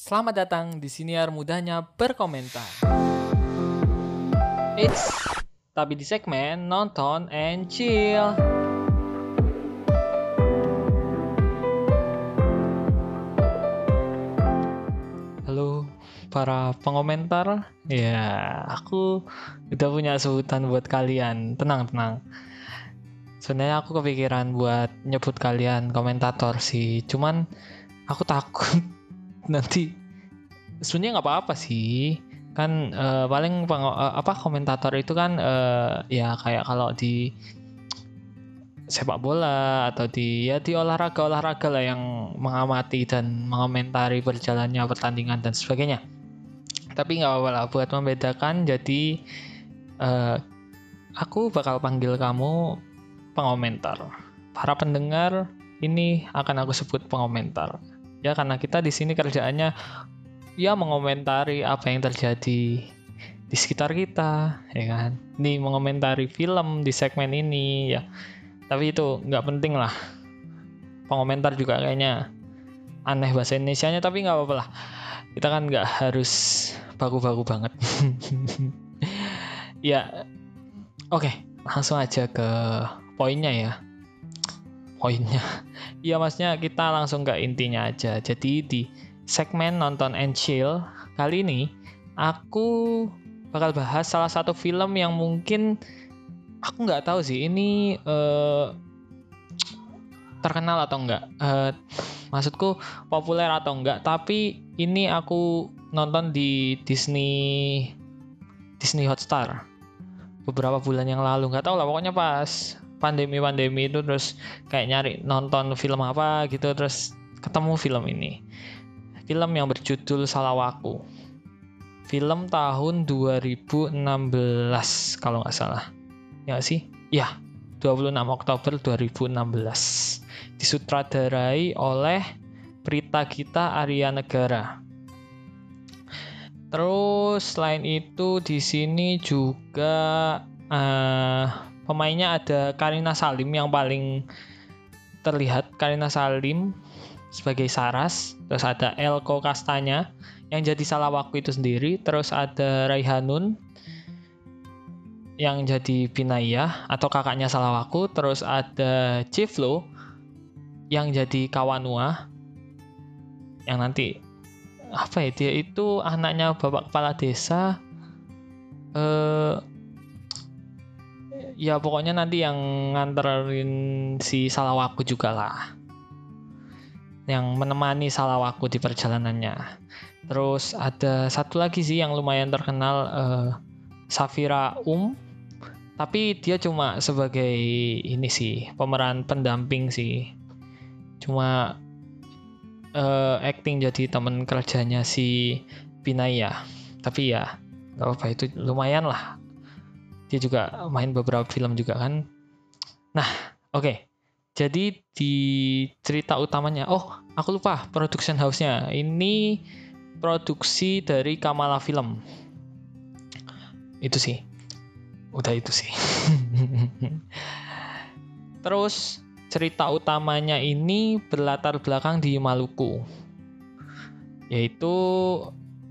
Selamat datang di siniar mudahnya berkomentar. It's tapi di segmen nonton and chill. Halo para pengomentar. Ya, aku udah punya sebutan buat kalian. Tenang, tenang. Sebenarnya aku kepikiran buat nyebut kalian komentator sih. Cuman aku takut nanti. Sebenarnya nggak apa-apa sih. Kan uh, paling peng, uh, apa komentator itu kan uh, ya kayak kalau di sepak bola atau di ya di olahraga olahraga lah yang mengamati dan mengomentari berjalannya pertandingan dan sebagainya. Tapi nggak apa-apa lah buat membedakan. Jadi uh, aku bakal panggil kamu pengomentar. Para pendengar ini akan aku sebut pengomentar ya karena kita di sini kerjaannya ya mengomentari apa yang terjadi di sekitar kita ya kan? Ini mengomentari film di segmen ini ya. Tapi itu nggak penting lah. Pengomentar juga kayaknya aneh bahasa Indonesia nya tapi nggak apa-apa lah. Kita kan nggak harus baku-baku banget. Ya oke. Okay, langsung aja ke poinnya ya poinnya. Ya maksudnya kita langsung ke intinya aja. Jadi di segmen nonton and chill kali ini aku bakal bahas salah satu film yang mungkin aku nggak tahu sih ini uh, terkenal atau enggak uh, maksudku populer atau enggak tapi ini aku nonton di Disney Disney Hotstar beberapa bulan yang lalu. Nggak tahu lah pokoknya pas pandemi pandemi itu terus kayak nyari nonton film apa gitu terus ketemu film ini film yang berjudul Salawaku. Film tahun 2016 kalau nggak salah. Ya gak sih? Ya, 26 Oktober 2016. Disutradarai oleh Prita Gita Arya Negara. Terus selain itu di sini juga uh, pemainnya ada Karina Salim yang paling terlihat. Karina Salim sebagai Saras, terus ada Elko Kastanya yang jadi salah waktu itu sendiri, terus ada Raihanun yang jadi Binaya atau kakaknya salah waktu, terus ada Ciflo yang jadi Kawanua yang nanti. Apa ya dia itu anaknya bapak kepala desa eh ya pokoknya nanti yang nganterin si Salawaku juga lah yang menemani Salawaku di perjalanannya. Terus ada satu lagi sih yang lumayan terkenal uh, Safira Um, tapi dia cuma sebagai ini sih pemeran pendamping sih. Cuma uh, acting jadi teman kerjanya si Binaya. Tapi ya nggak apa-apa itu lumayan lah. Dia juga main beberapa film juga kan. Nah, oke. Okay. Jadi di cerita utamanya, oh aku lupa production house-nya. Ini produksi dari Kamala Film. Itu sih. Udah itu sih. Terus cerita utamanya ini berlatar belakang di Maluku. Yaitu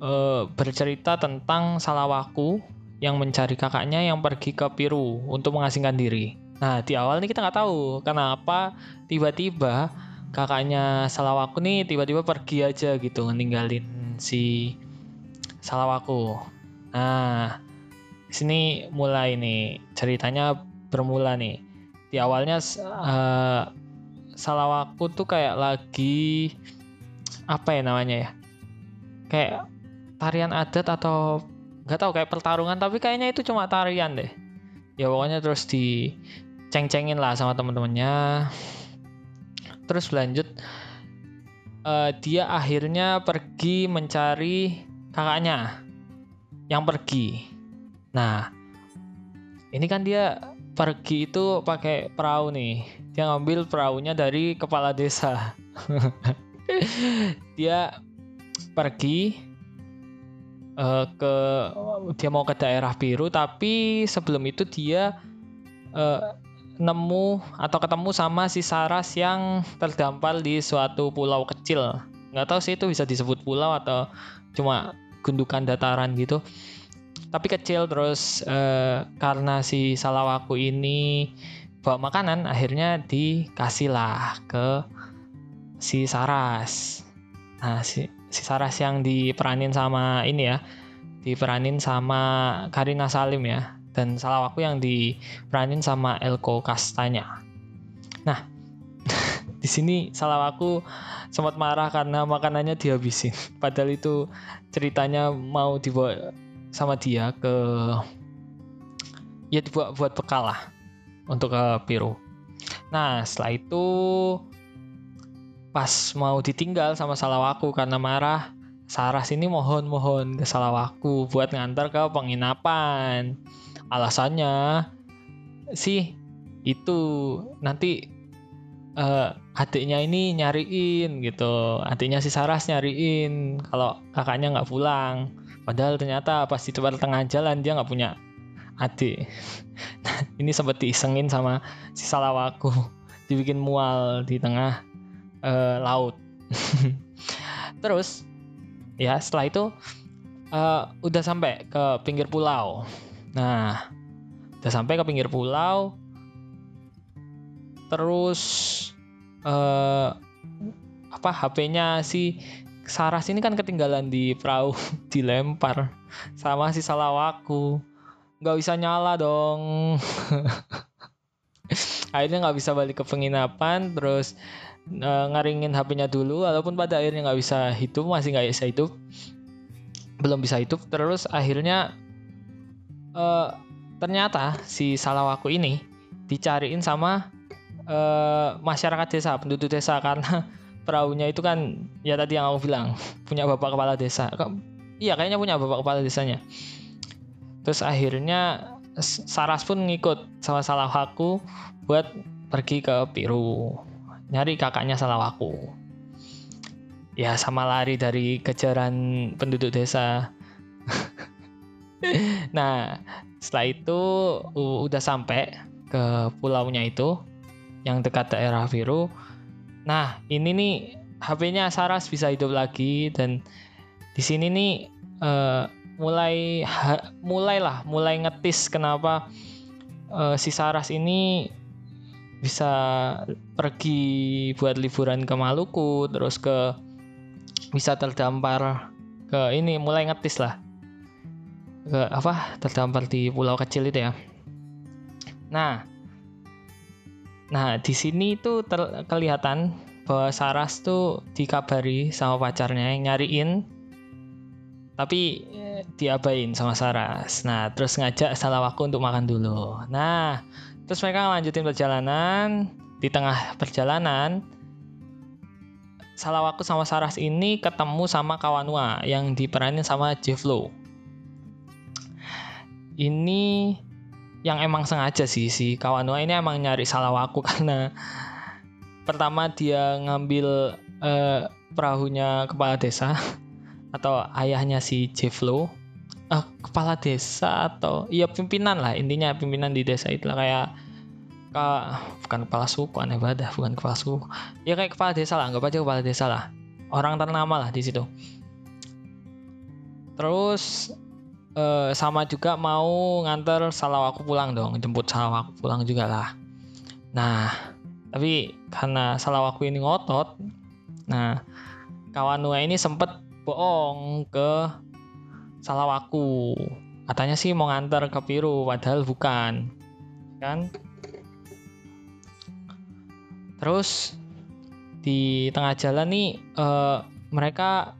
e, bercerita tentang Salawaku yang mencari kakaknya yang pergi ke Peru untuk mengasingkan diri. Nah di awal nih kita nggak tahu kenapa tiba-tiba kakaknya Salawaku nih tiba-tiba pergi aja gitu ninggalin si Salawaku. Nah sini mulai nih ceritanya bermula nih. Di awalnya uh, Salawaku tuh kayak lagi apa ya namanya ya? Kayak tarian adat atau nggak tahu kayak pertarungan tapi kayaknya itu cuma tarian deh. Ya pokoknya terus di ceng-cengin lah sama teman-temannya terus lanjut uh, dia akhirnya pergi mencari kakaknya yang pergi. Nah ini kan dia pergi itu pakai perahu nih. Dia ngambil perahunya dari kepala desa. Dia pergi uh, ke dia mau ke daerah biru tapi sebelum itu dia uh, nemu atau ketemu sama si Saras yang terdampar di suatu pulau kecil. Nggak tahu sih itu bisa disebut pulau atau cuma gundukan dataran gitu. Tapi kecil terus eh, karena si Salawaku ini bawa makanan akhirnya dikasihlah ke si Saras. Nah si si Saras yang diperanin sama ini ya. Diperanin sama Karina Salim ya. Dan Salawaku yang diperanin sama Elko Kastanya. Nah di sini Salawaku sempat marah karena makanannya dihabisin. Padahal itu ceritanya mau dibawa sama dia ke ya dibuat buat bekal lah untuk ke Piru. Nah setelah itu pas mau ditinggal sama Salawaku karena marah, Saras ini mohon-mohon ke Salawaku buat ngantar ke penginapan. Alasannya sih itu nanti uh, adiknya ini nyariin gitu adiknya si Saras nyariin kalau kakaknya nggak pulang Padahal ternyata pas di tengah jalan dia nggak punya adik. Ini sempat diisengin sama si Salawaku, dibikin mual di tengah uh, laut. Terus ya setelah itu uh, udah sampai ke pinggir pulau. Nah, udah sampai ke pinggir pulau. Terus uh, apa HP-nya si Saras ini kan ketinggalan di perahu dilempar sama si Salawaku nggak bisa nyala dong akhirnya nggak bisa balik ke penginapan terus uh, ngaringin HP-nya dulu walaupun pada akhirnya nggak bisa hidup masih nggak bisa hidup belum bisa hidup terus akhirnya uh, ternyata si Salawaku ini dicariin sama uh, masyarakat desa penduduk desa. Karena perahunya itu kan ya tadi yang aku bilang punya bapak kepala desa. Iya kayaknya punya bapak kepala desanya. Terus akhirnya Saras pun ngikut sama Salawaku buat pergi ke Piru nyari kakaknya Salawaku ya sama lari dari kejaran penduduk desa. Nah setelah itu udah sampai ke pulaunya itu yang dekat daerah Piru Nah, ini nih HP-nya Saras bisa hidup lagi dan di sini nih uh, mulai ha, mulailah mulai ngetis kenapa uh, si Saras ini bisa pergi buat liburan ke Maluku terus ke bisa terdampar ke ini mulai ngetis lah ke apa terdampar di pulau kecil itu ya nah Nah, di sini ter- kelihatan bahwa Saras tuh dikabari sama pacarnya yang nyariin tapi eh, diabain sama Saras. Nah, terus ngajak Salawaku untuk makan dulu. Nah, terus mereka lanjutin perjalanan. Di tengah perjalanan, Salawaku sama Saras ini ketemu sama Kawanua yang diperanin sama Jefflo. Ini yang emang sengaja sih si Kawanua ini emang nyari salah waku karena pertama dia ngambil uh, perahunya kepala desa atau ayahnya si Jeflo uh, kepala desa atau iya pimpinan lah intinya pimpinan di desa itu lah kayak ke, bukan kepala suku aneh banget bukan kepala suku. Ya kayak kepala desa lah nggak aja kepala desa lah. Orang ternama lah di situ. Terus uh, sama juga mau nganter Salawaku pulang dong, jemput Salawaku pulang juga lah. Nah, tapi karena Salawaku ini ngotot, nah kawan Nua ini sempet bohong ke Salawaku. Katanya sih mau nganter ke Piru, padahal bukan. Kan? Terus di tengah jalan nih uh, mereka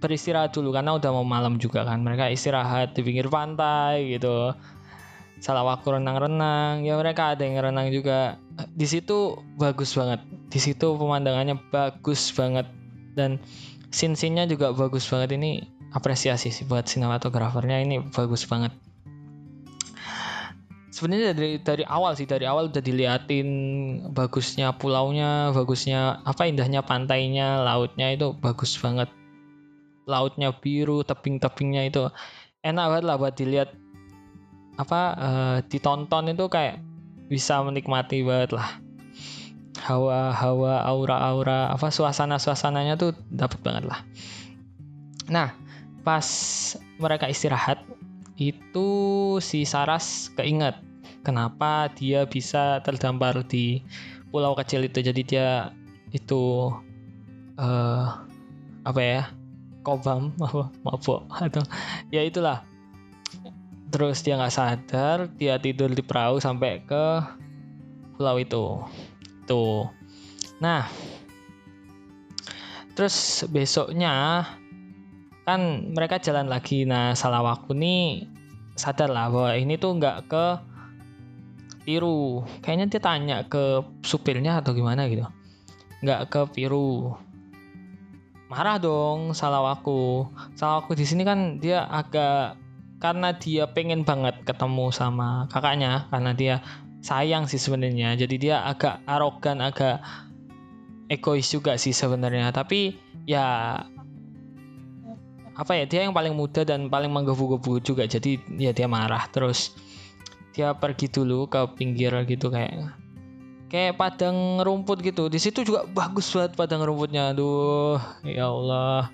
beristirahat dulu karena udah mau malam juga kan. Mereka istirahat di pinggir pantai gitu. Salah waktu renang-renang. Ya mereka ada yang renang juga. Di situ bagus banget. Di situ pemandangannya bagus banget. Dan scene-scene-nya juga bagus banget. Ini apresiasi sih buat sinematografernya ini bagus banget. Sebenarnya dari dari awal sih dari awal udah diliatin bagusnya pulaunya bagusnya apa indahnya pantainya lautnya itu bagus banget. Lautnya biru, tebing-tebingnya itu enak banget lah buat dilihat apa uh, ditonton itu kayak bisa menikmati banget lah. hawa-hawa aura-aura apa suasana-suasananya tuh dapat banget lah. Nah pas mereka istirahat itu si Saras keinget kenapa dia bisa terdampar di pulau kecil itu. Jadi dia itu uh, apa ya kobam mabok atau ya itulah. Terus dia nggak sadar dia tidur di perahu sampai ke pulau itu. Tuh. Nah terus besoknya kan mereka jalan lagi. Nah salah waktu nih sadar lah bahwa ini tuh nggak ke Piru kayaknya dia tanya ke supirnya atau gimana gitu. Nggak ke Piru marah dong salah waktu. Salah waktu di sini kan dia agak karena dia pengen banget ketemu sama kakaknya karena dia sayang sih sebenarnya. Jadi dia agak arogan agak egois juga sih sebenarnya. Tapi ya apa ya dia yang paling muda dan paling menggebu-gebu juga. Jadi ya dia marah terus. Dia pergi dulu ke pinggir gitu kayak kayak padang rumput gitu. Di situ juga bagus banget padang rumputnya. Aduh ya Allah.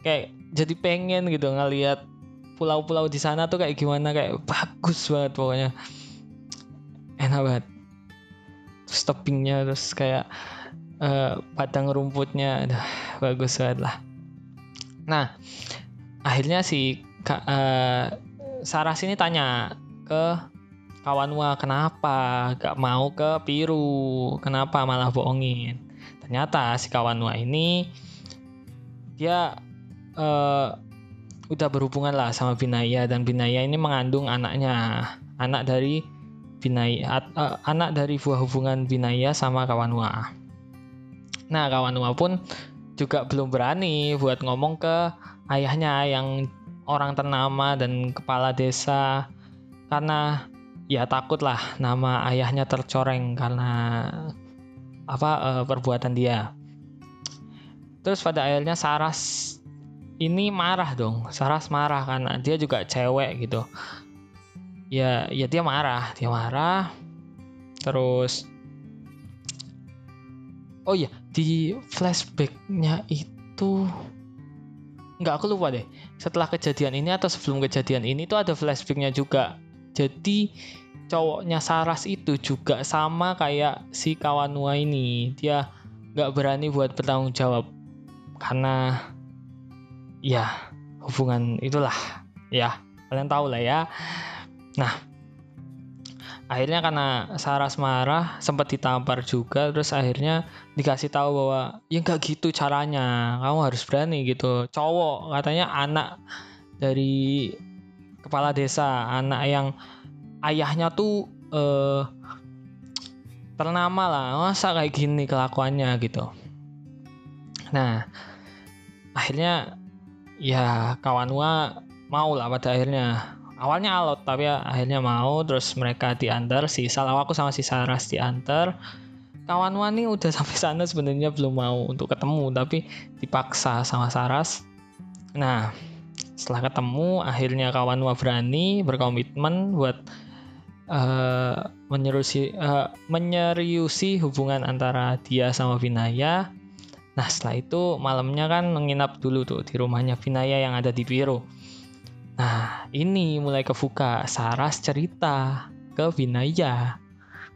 Kayak jadi pengen gitu ngelihat pulau-pulau di sana tuh kayak gimana. Kayak bagus banget pokoknya. Enak banget. Stoppingnya terus kayak uh, padang rumputnya. Aduh bagus banget lah nah akhirnya si uh, Saras ini tanya ke kawan Wah kenapa gak mau ke Piru? Kenapa malah bohongin? Ternyata si kawan Wah ini dia uh, udah berhubungan lah sama Binaya dan Binaya ini mengandung anaknya. Anak dari Binaya uh, anak dari buah hubungan Binaya sama kawan Wah nah kawan Wah pun juga belum berani buat ngomong ke ayahnya yang orang ternama dan kepala desa karena ya takut lah nama ayahnya tercoreng karena apa uh, perbuatan dia. Terus pada akhirnya Saras ini marah dong. Saras marah karena dia juga cewek gitu. Ya, ya dia marah, dia marah. Terus Oh iya, di flashbacknya itu nggak aku lupa deh. Setelah kejadian ini atau sebelum kejadian ini tuh ada flashbacknya juga jadi cowoknya Saras itu juga sama kayak si Kawanua ini. Dia nggak berani buat bertanggung jawab karena ya hubungan itulah ya kalian tahu lah ya. Nah akhirnya karena Saras marah sempat ditampar juga terus akhirnya dikasih tahu bahwa ya nggak gitu caranya kamu harus berani gitu cowok katanya anak dari kepala desa, anak yang ayahnya tuh eh, ternama lah, masa kayak gini kelakuannya gitu. Nah, akhirnya ya kawan Wa mau lah pada akhirnya. Awalnya alot tapi ya, akhirnya mau terus mereka diantar si Salawaku sama si Saras diantar. Kawan Wa nih udah sampai sana sebenarnya belum mau untuk ketemu tapi dipaksa sama Saras. Nah, setelah ketemu akhirnya kawan Wa berani berkomitmen buat uh, menyerusi uh, menyeriusi hubungan antara dia sama Vinaya nah setelah itu malamnya kan menginap dulu tuh di rumahnya Vinaya yang ada di Biro nah ini mulai kebuka. Saras cerita ke Vinaya.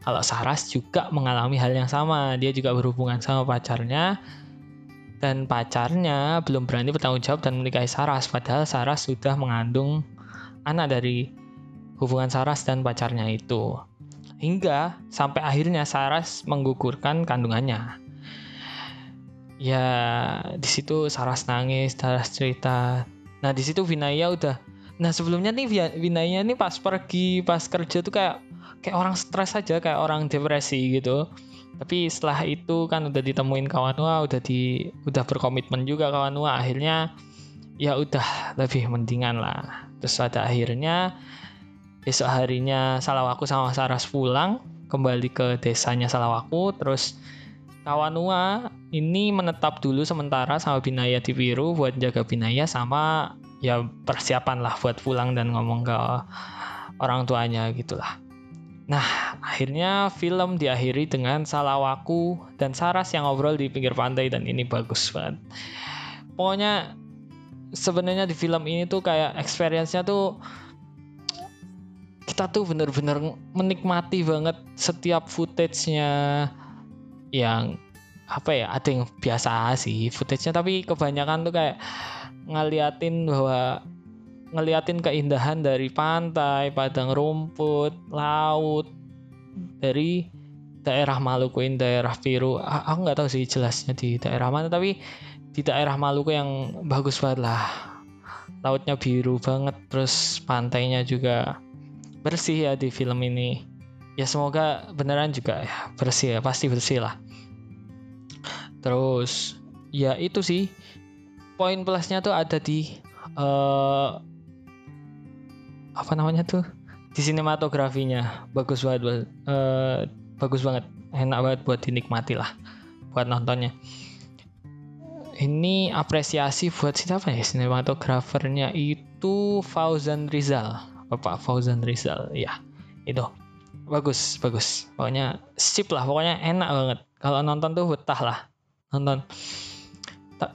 Kalau Saras juga mengalami hal yang sama. Dia juga berhubungan sama pacarnya. Dan pacarnya belum berani bertanggung jawab dan menikahi Saras. Padahal Saras sudah mengandung anak dari hubungan Saras dan pacarnya itu. Hingga sampai akhirnya Saras menggugurkan kandungannya. Ya di situ Saras nangis Saras cerita. Nah di situ Vinaya udah nah sebelumnya nih Vinaya nih pas pergi pas kerja tuh kayak kayak orang stres aja kayak orang depresi gitu. Tapi setelah itu kan udah ditemuin kawan Wah udah di udah berkomitmen juga kawan Wah akhirnya ya udah lebih mendingan lah. Terus pada akhirnya besok harinya Salawaku sama Saras pulang kembali ke desanya Salawaku. Terus kawan Wah ini menetap dulu sementara sama Binaya di Biru buat jaga Binaya sama ya persiapan lah buat pulang dan ngomong ke orang tuanya gitulah Nah, akhirnya film diakhiri dengan Salawaku dan Saras yang ngobrol di pinggir pantai dan ini bagus banget. Pokoknya sebenarnya di film ini tuh kayak experience-nya tuh kita tuh bener-bener menikmati banget setiap footage-nya yang apa ya ada yang biasa sih footage-nya tapi kebanyakan tuh kayak ngeliatin bahwa ngeliatin keindahan dari pantai, padang rumput, laut, dari daerah Maluku ini daerah biru. Aku nggak tahu sih jelasnya di daerah mana, tapi di daerah Maluku yang bagus banget lah. Lautnya biru banget, terus pantainya juga bersih ya di film ini. Ya semoga beneran juga ya bersih ya, pasti bersih lah. Terus ya itu sih poin plusnya tuh ada di uh, apa namanya tuh? Di sinematografinya. Bagus banget uh, bagus banget. Enak banget buat dinikmati lah buat nontonnya. Ini apresiasi buat siapa ya? Sinematografernya itu Fauzan Rizal. Bapak Fauzan Rizal ya itu. Bagus bagus. Pokoknya sip lah pokoknya enak banget. Kalau nonton tuh betah lah nonton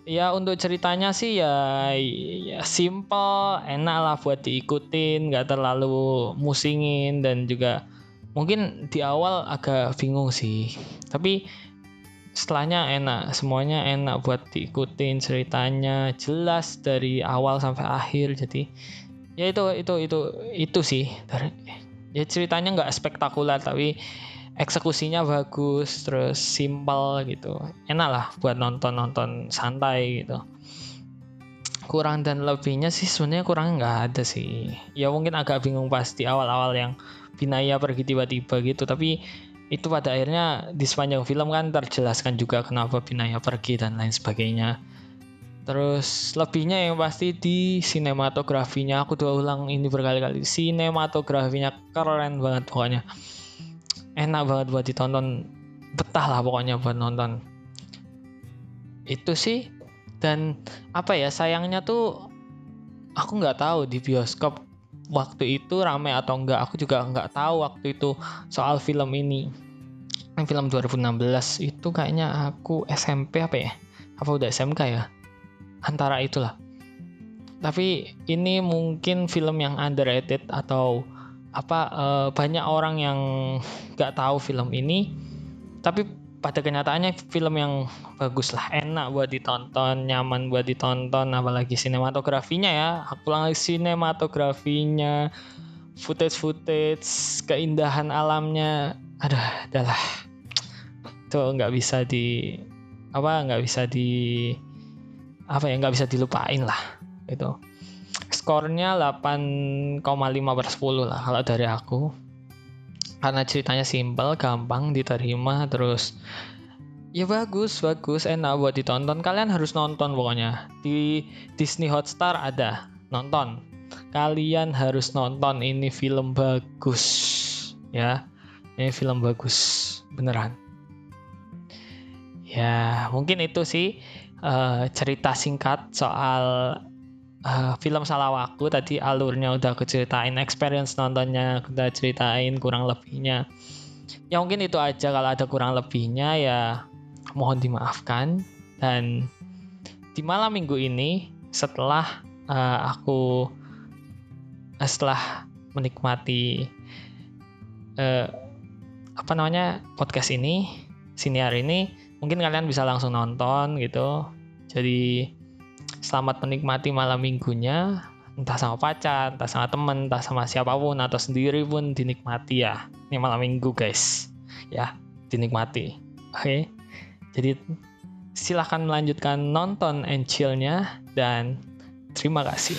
ya untuk ceritanya sih ya, ya simple enak lah buat diikutin nggak terlalu musingin dan juga mungkin di awal agak bingung sih. Tapi setelahnya enak semuanya enak buat diikutin ceritanya jelas dari awal sampai akhir. Jadi ya itu itu itu itu sih. Ya ceritanya nggak spektakuler tapi eksekusinya bagus terus simpel gitu. Enak lah buat nonton nonton santai gitu. Kurang dan lebihnya sih sebenarnya kurang nggak ada sih. Ya mungkin agak bingung pas di awal-awal yang Binaya pergi tiba-tiba gitu tapi itu pada akhirnya di sepanjang film kan terjelaskan juga kenapa Binaya pergi dan lain sebagainya. Terus lebihnya yang pasti di sinematografinya. Aku udah ulang ini berkali-kali. Sinematografinya keren banget pokoknya enak banget buat ditonton. Betah lah pokoknya buat nonton. Itu sih. Dan apa ya sayangnya tuh aku nggak tahu di bioskop waktu itu ramai atau enggak aku juga nggak tahu waktu itu soal film ini. Film 2016 itu kayaknya aku SMP apa ya? Apa udah SMK ya? Antara itulah. Tapi ini mungkin film yang underrated atau apa uh, banyak orang yang nggak tahu film ini tapi pada kenyataannya film yang bagus lah enak buat ditonton nyaman buat ditonton apalagi sinematografinya ya. Aku lagi sinematografinya footage footage keindahan alamnya. Ada adalah itu nggak bisa di apa nggak bisa di apa ya nggak bisa dilupain lah itu skornya 8,5 per 10 lah kalau dari aku. Karena ceritanya simpel gampang diterima terus ya bagus bagus enak buat ditonton. Kalian harus nonton pokoknya. Di Disney Hotstar ada nonton. Kalian harus nonton ini film bagus ya. Ini film bagus beneran. Ya mungkin itu sih uh, cerita singkat soal uh, film Salawaku tadi alurnya udah aku ceritain, experience nontonnya udah ceritain kurang lebihnya. Ya mungkin itu aja kalau ada kurang lebihnya ya mohon dimaafkan dan di malam minggu ini setelah uh, aku uh, setelah menikmati uh, apa namanya podcast ini siniar ini mungkin kalian bisa langsung nonton gitu jadi selamat menikmati malam minggunya entah sama pacar, entah sama temen, entah sama siapa pun atau sendiri pun dinikmati ya. Ini malam minggu guys, ya dinikmati. Oke, okay? jadi silahkan melanjutkan nonton and chill-nya dan terima kasih.